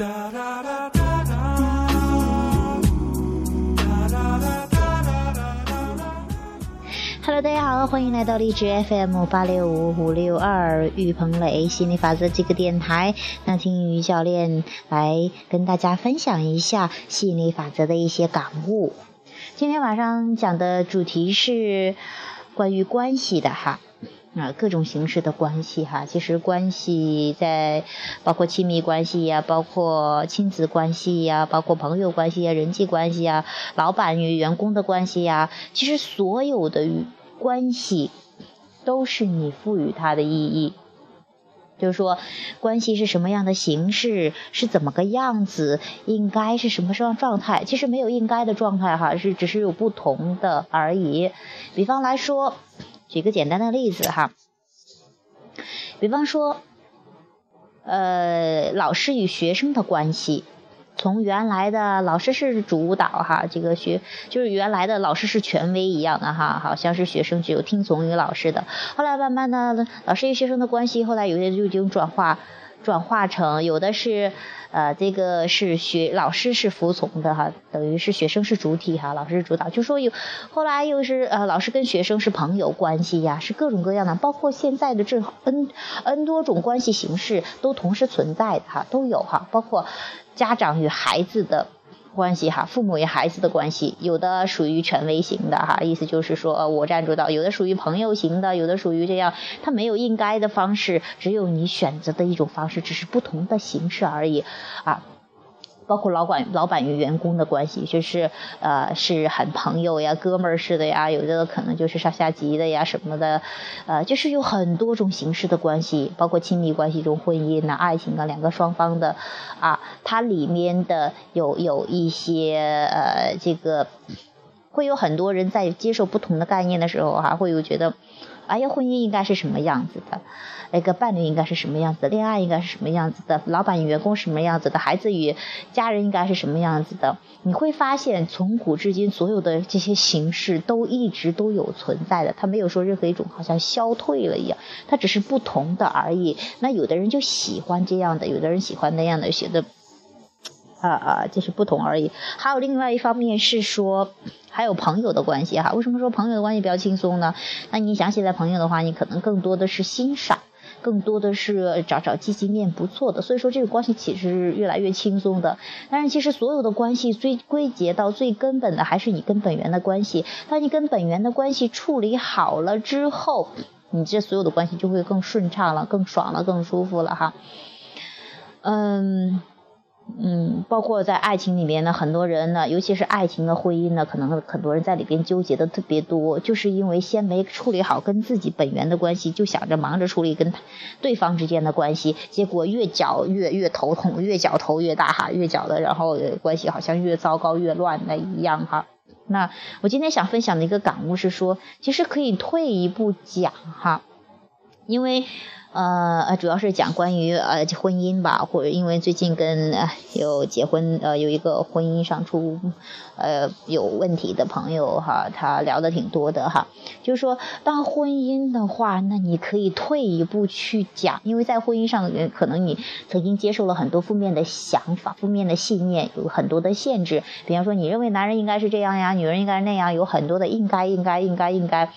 Hello，大家好，欢迎来到荔枝 FM 八六五五六二玉鹏磊心理法则这个电台。那听于教练来跟大家分享一下吸引力法则的一些感悟。今天晚上讲的主题是关于关系的哈。啊，各种形式的关系哈，其实关系在包括亲密关系呀，包括亲子关系呀，包括朋友关系呀，人际关系呀，老板与员工的关系呀，其实所有的关系都是你赋予它的意义。就是说，关系是什么样的形式，是怎么个样子，应该是什么状状态？其实没有应该的状态哈，是只是有不同的而已。比方来说。举个简单的例子哈，比方说，呃，老师与学生的关系，从原来的老师是主导哈，这个学就是原来的老师是权威一样的哈，好像是学生只有听从于老师的。后来慢慢的，老师与学生的关系，后来有些就已经转化。转化成有的是，呃，这个是学老师是服从的哈，等于是学生是主体哈，老师是主导。就说有后来又是呃，老师跟学生是朋友关系呀，是各种各样的，包括现在的这 n n 多种关系形式都同时存在的哈，都有哈，包括家长与孩子的。关系哈，父母与孩子的关系，有的属于权威型的哈，意思就是说我占主导；有的属于朋友型的，有的属于这样，他没有应该的方式，只有你选择的一种方式，只是不同的形式而已啊。包括老板老板与员工的关系，就是呃是很朋友呀、哥们儿似的呀，有的可能就是上下级的呀什么的，呃，就是有很多种形式的关系，包括亲密关系中、婚姻呐、爱情啊，两个双方的啊，它里面的有有一些呃这个，会有很多人在接受不同的概念的时候哈，会有觉得。哎呀，婚姻应该是什么样子的？那个伴侣应该是什么样子？恋爱应该是什么样子的？老板与员工什么样子的？孩子与家人应该是什么样子的？你会发现，从古至今，所有的这些形式都一直都有存在的，它没有说任何一种好像消退了一样，它只是不同的而已。那有的人就喜欢这样的，有的人喜欢那样的，写的。啊啊，就是不同而已。还有另外一方面是说，还有朋友的关系哈。为什么说朋友的关系比较轻松呢？那你想起来朋友的话，你可能更多的是欣赏，更多的是找找积极面不错的。所以说这个关系其实越来越轻松的。但是其实所有的关系最归结到最根本的还是你跟本源的关系。当你跟本源的关系处理好了之后，你这所有的关系就会更顺畅了，更爽了，更舒服了哈。嗯。嗯，包括在爱情里面呢，很多人呢，尤其是爱情的婚姻呢，可能很多人在里边纠结的特别多，就是因为先没处理好跟自己本源的关系，就想着忙着处理跟对方之间的关系，结果越搅越越头痛，越搅头越大哈，越搅的，然后关系好像越糟糕越乱的一样哈。那我今天想分享的一个感悟是说，其实可以退一步讲哈，因为。呃呃，主要是讲关于呃婚姻吧，或者因为最近跟有结婚呃有一个婚姻上出呃有问题的朋友哈，他聊的挺多的哈，就是说当婚姻的话，那你可以退一步去讲，因为在婚姻上可能你曾经接受了很多负面的想法、负面的信念，有很多的限制，比方说你认为男人应该是这样呀，女人应该是那样，有很多的应该应该应该应该，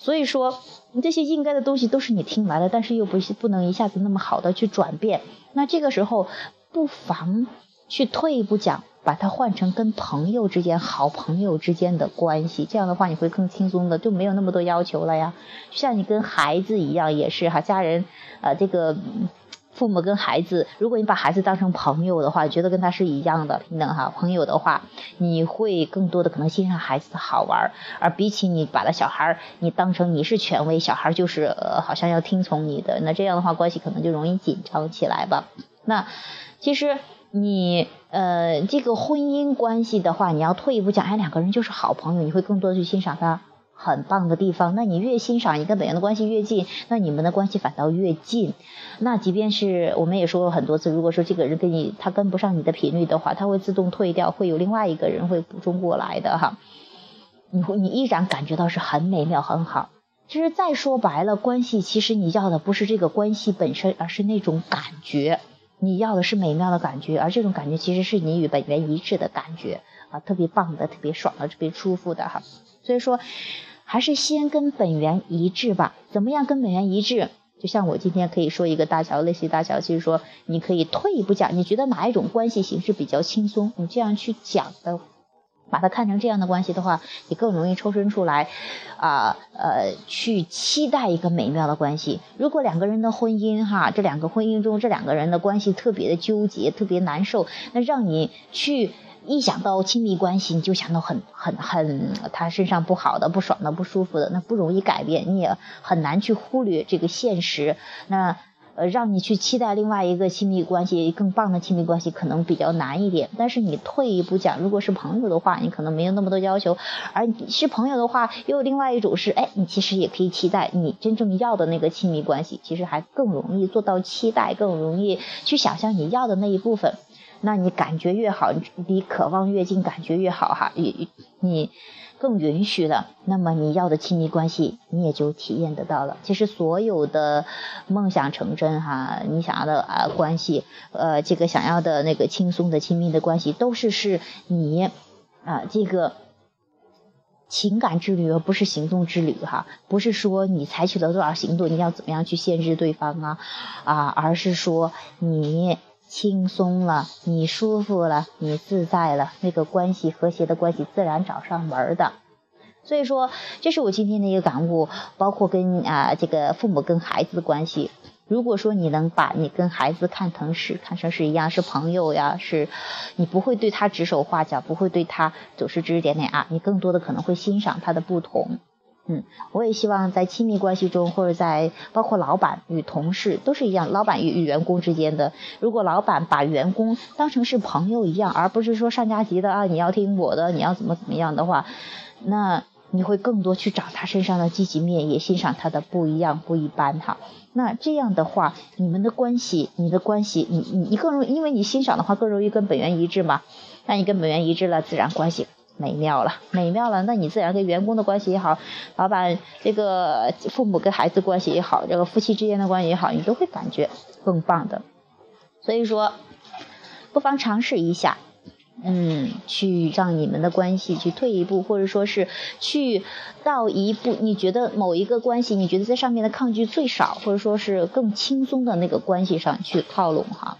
所以说。你这些应该的东西都是你听来的，但是又不是不能一下子那么好的去转变。那这个时候不妨去退一步讲，把它换成跟朋友之间、好朋友之间的关系。这样的话你会更轻松的，就没有那么多要求了呀。像你跟孩子一样，也是哈，家人啊，这个。父母跟孩子，如果你把孩子当成朋友的话，觉得跟他是一样的平等哈。朋友的话，你会更多的可能欣赏孩子的好玩，而比起你把他小孩你当成你是权威，小孩就是呃好像要听从你的，那这样的话关系可能就容易紧张起来吧。那其实你呃这个婚姻关系的话，你要退一步讲，哎两个人就是好朋友，你会更多的去欣赏他。很棒的地方，那你越欣赏，你跟本源的关系越近，那你们的关系反倒越近。那即便是我们也说过很多次，如果说这个人跟你他跟不上你的频率的话，他会自动退掉，会有另外一个人会补充过来的哈。你会你依然感觉到是很美妙很好。其实再说白了，关系其实你要的不是这个关系本身，而是那种感觉。你要的是美妙的感觉，而这种感觉其实是你与本源一致的感觉啊，特别棒的，特别爽的，特别舒服的哈。所以说，还是先跟本源一致吧。怎么样跟本源一致？就像我今天可以说一个大桥，类似于大桥，就是说你可以退一步讲，你觉得哪一种关系形式比较轻松，你这样去讲的。把它看成这样的关系的话，你更容易抽身出来，啊呃，去期待一个美妙的关系。如果两个人的婚姻哈，这两个婚姻中这两个人的关系特别的纠结，特别难受，那让你去一想到亲密关系，你就想到很很很他身上不好的、不爽的、不舒服的，那不容易改变，你也很难去忽略这个现实。那。呃，让你去期待另外一个亲密关系更棒的亲密关系，可能比较难一点。但是你退一步讲，如果是朋友的话，你可能没有那么多要求；而是朋友的话，又有另外一种是，哎，你其实也可以期待你真正要的那个亲密关系，其实还更容易做到期待，更容易去想象你要的那一部分。那你感觉越好，离渴望越近，感觉越好哈。你你。更允许了，那么你要的亲密关系你也就体验得到了。其实所有的梦想成真哈，你想要的啊关系，呃，这个想要的那个轻松的亲密的关系，都是是你啊这个情感之旅，而不是行动之旅哈。不是说你采取了多少行动，你要怎么样去限制对方啊啊，而是说你。轻松了，你舒服了，你自在了，那个关系和谐的关系自然找上门的。所以说，这是我今天的一个感悟，包括跟啊这个父母跟孩子的关系。如果说你能把你跟孩子看成是看成是一样是朋友呀，是，你不会对他指手画脚，不会对他总是指指点点啊，你更多的可能会欣赏他的不同。嗯，我也希望在亲密关系中，或者在包括老板与同事都是一样，老板与与员工之间的，如果老板把员工当成是朋友一样，而不是说上加级的啊，你要听我的，你要怎么怎么样的话，那你会更多去找他身上的积极面，也欣赏他的不一样不一般哈。那这样的话，你们的关系，你的关系，你你你更容，因为你欣赏的话更容易跟本源一致嘛，那你跟本源一致了，自然关系。美妙了，美妙了，那你自然跟员工的关系也好，老板这个父母跟孩子关系也好，这个夫妻之间的关系也好，你都会感觉更棒的。所以说，不妨尝试一下，嗯，去让你们的关系去退一步，或者说是去到一步，你觉得某一个关系，你觉得在上面的抗拒最少，或者说是更轻松的那个关系上去靠拢哈，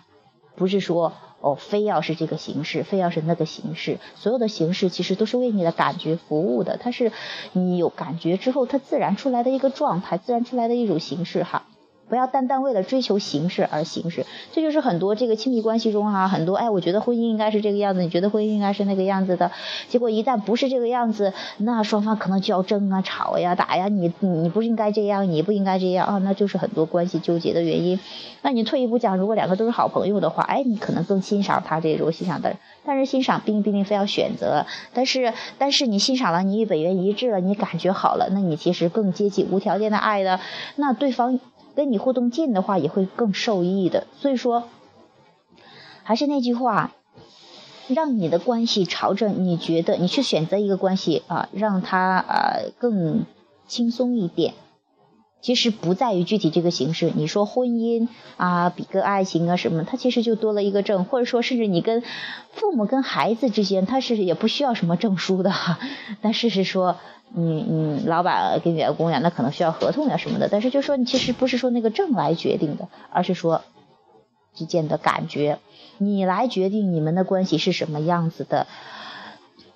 不是说。哦，非要是这个形式，非要是那个形式，所有的形式其实都是为你的感觉服务的。它是你有感觉之后，它自然出来的一个状态，自然出来的一种形式哈。不要单单为了追求形式而形式，这就是很多这个亲密关系中哈，很多哎，我觉得婚姻应该是这个样子，你觉得婚姻应该是那个样子的，结果一旦不是这个样子，那双方可能就要争啊、吵呀、打呀，你你不是应该这样，你不应该这样啊，那就是很多关系纠结的原因。那你退一步讲，如果两个都是好朋友的话，哎，你可能更欣赏他这种欣赏的，但是欣赏并不一定非要选择，但是但是你欣赏了，你与本源一致了，你感觉好了，那你其实更接近无条件的爱的，那对方。跟你互动近的话，也会更受益的。所以说，还是那句话，让你的关系朝着你觉得你去选择一个关系啊，让他呃更轻松一点。其实不在于具体这个形式。你说婚姻啊，比个爱情啊什么，它其实就多了一个证，或者说甚至你跟父母跟孩子之间，它是也不需要什么证书的。但是是说。你你老板跟员工呀，那可能需要合同呀什么的，但是就说你其实不是说那个证来决定的，而是说之间的感觉，你来决定你们的关系是什么样子的。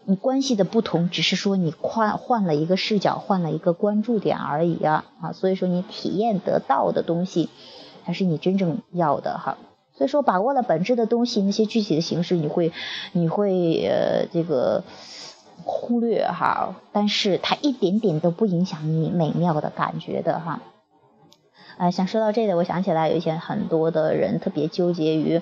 你关系的不同，只是说你换换了一个视角，换了一个关注点而已啊啊，所以说你体验得到的东西，才是你真正要的哈。所以说把握了本质的东西，那些具体的形式，你会你会呃这个。忽略哈，但是它一点点都不影响你美妙的感觉的哈。哎，想说到这里，我想起来有一些很多的人特别纠结于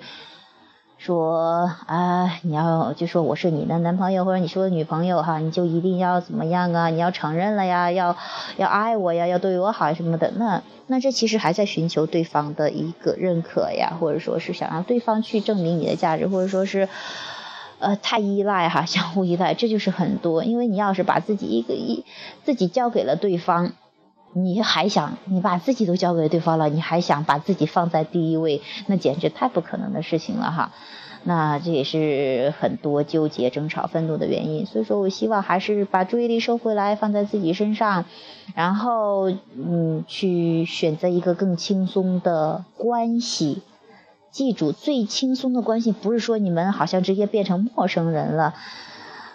说啊，你要就说我是你的男朋友或者你是我的女朋友哈，你就一定要怎么样啊？你要承认了呀，要要爱我呀，要对我好什么的。那那这其实还在寻求对方的一个认可呀，或者说是想让对方去证明你的价值，或者说是。呃，太依赖哈，相互依赖，这就是很多。因为你要是把自己一个一自己交给了对方，你还想你把自己都交给对方了，你还想把自己放在第一位，那简直太不可能的事情了哈。那这也是很多纠结、争吵、愤怒的原因。所以说我希望还是把注意力收回来，放在自己身上，然后嗯，去选择一个更轻松的关系。记住，最轻松的关系不是说你们好像直接变成陌生人了，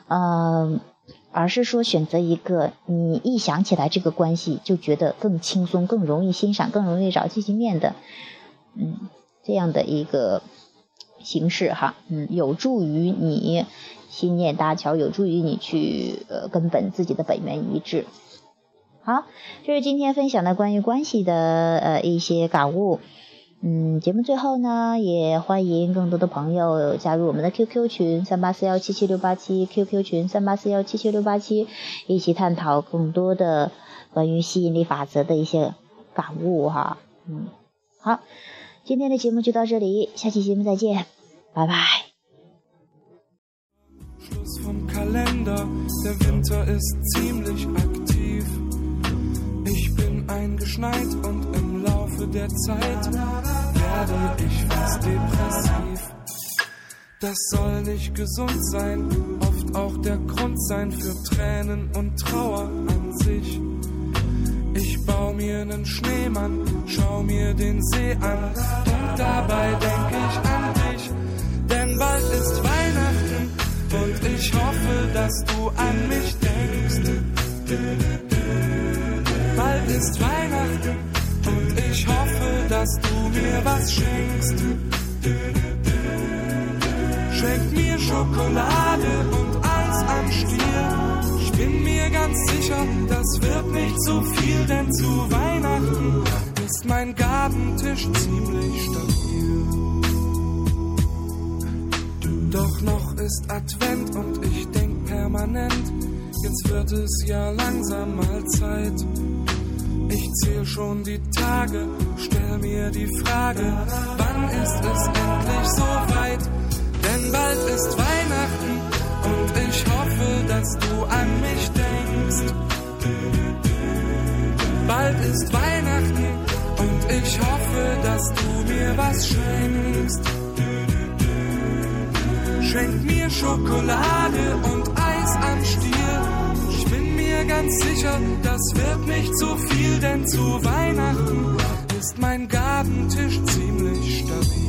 嗯。而是说选择一个你一想起来这个关系就觉得更轻松、更容易欣赏、更容易找积极面的，嗯，这样的一个形式哈，嗯，有助于你心念搭桥，有助于你去呃根本自己的本源一致。好，这是今天分享的关于关系的呃一些感悟。嗯，节目最后呢，也欢迎更多的朋友加入我们的 QQ 群三八四幺七七六八七，QQ 群三八四幺七七六八七，一起探讨更多的关于吸引力法则的一些感悟哈。嗯，好，今天的节目就到这里，下期节目再见，拜拜。Laufe der Zeit werde ich fast depressiv. Das soll nicht gesund sein, oft auch der Grund sein für Tränen und Trauer an sich. Ich baue mir nen Schneemann, schau mir den See an und dabei denk ich an dich. Denn bald ist Weihnachten und ich hoffe, dass du an mich denkst. Bald ist Weihnachten ich hoffe, dass du mir was schenkst. Schenk mir Schokolade und Eis am Stiel. Ich bin mir ganz sicher, das wird nicht zu viel, denn zu Weihnachten ist mein Gabentisch ziemlich stabil. Doch noch ist Advent und ich denk permanent, jetzt wird es ja langsam mal Zeit ich zähl schon die Tage, stell mir die Frage, wann ist es endlich so weit? Denn bald ist Weihnachten und ich hoffe, dass du an mich denkst. Bald ist Weihnachten und ich hoffe, dass du mir was schenkst. Schenk mir Schokolade und Eis am Stiel mir ganz sicher, das wird nicht zu viel, denn zu Weihnachten ist mein Gabentisch ziemlich stabil.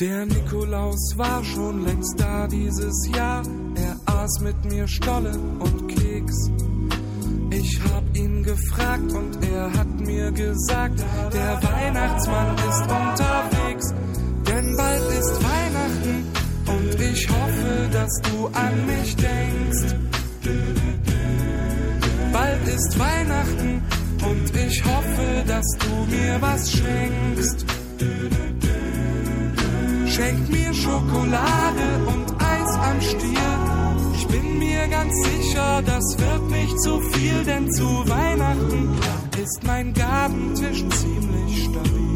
Der Nikolaus war schon längst da dieses Jahr aß mit mir Stolle und Keks. Ich hab ihn gefragt und er hat mir gesagt, der Weihnachtsmann ist unterwegs. Denn bald ist Weihnachten und ich hoffe, dass du an mich denkst. Bald ist Weihnachten und ich hoffe, dass du mir was schenkst. Schenk mir Schokolade und Eis am Stiel bin mir ganz sicher, das wird nicht zu viel, denn zu Weihnachten ist mein Gabentisch ziemlich stabil.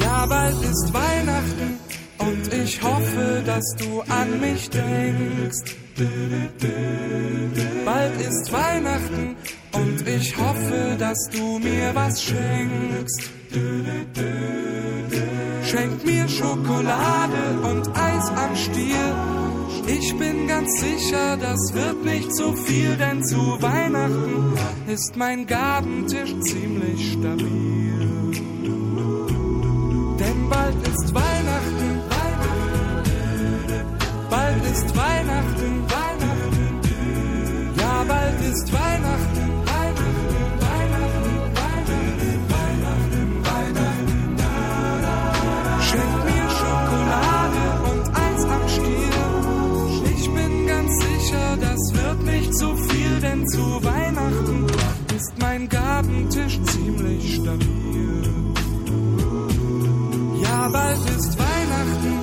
Ja, bald ist Weihnachten und ich hoffe, dass du an mich denkst. Bald ist Weihnachten und ich hoffe, dass du mir was schenkst. Schenk mir Schokolade und Eis am Stiel ich bin ganz sicher, das wird nicht zu viel, denn zu Weihnachten ist mein Gabentisch ziemlich stabil. Denn bald ist Weihnachten, Weihnachten, bald ist Weihnachten, ziemlich stabil. Ja, bald ist Weihnachten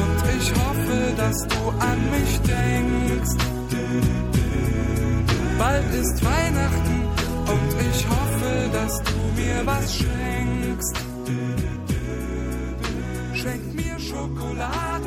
und ich hoffe, dass du an mich denkst. bald ist Weihnachten und ich hoffe, dass du mir was schenkst. Schenk mir Schokolade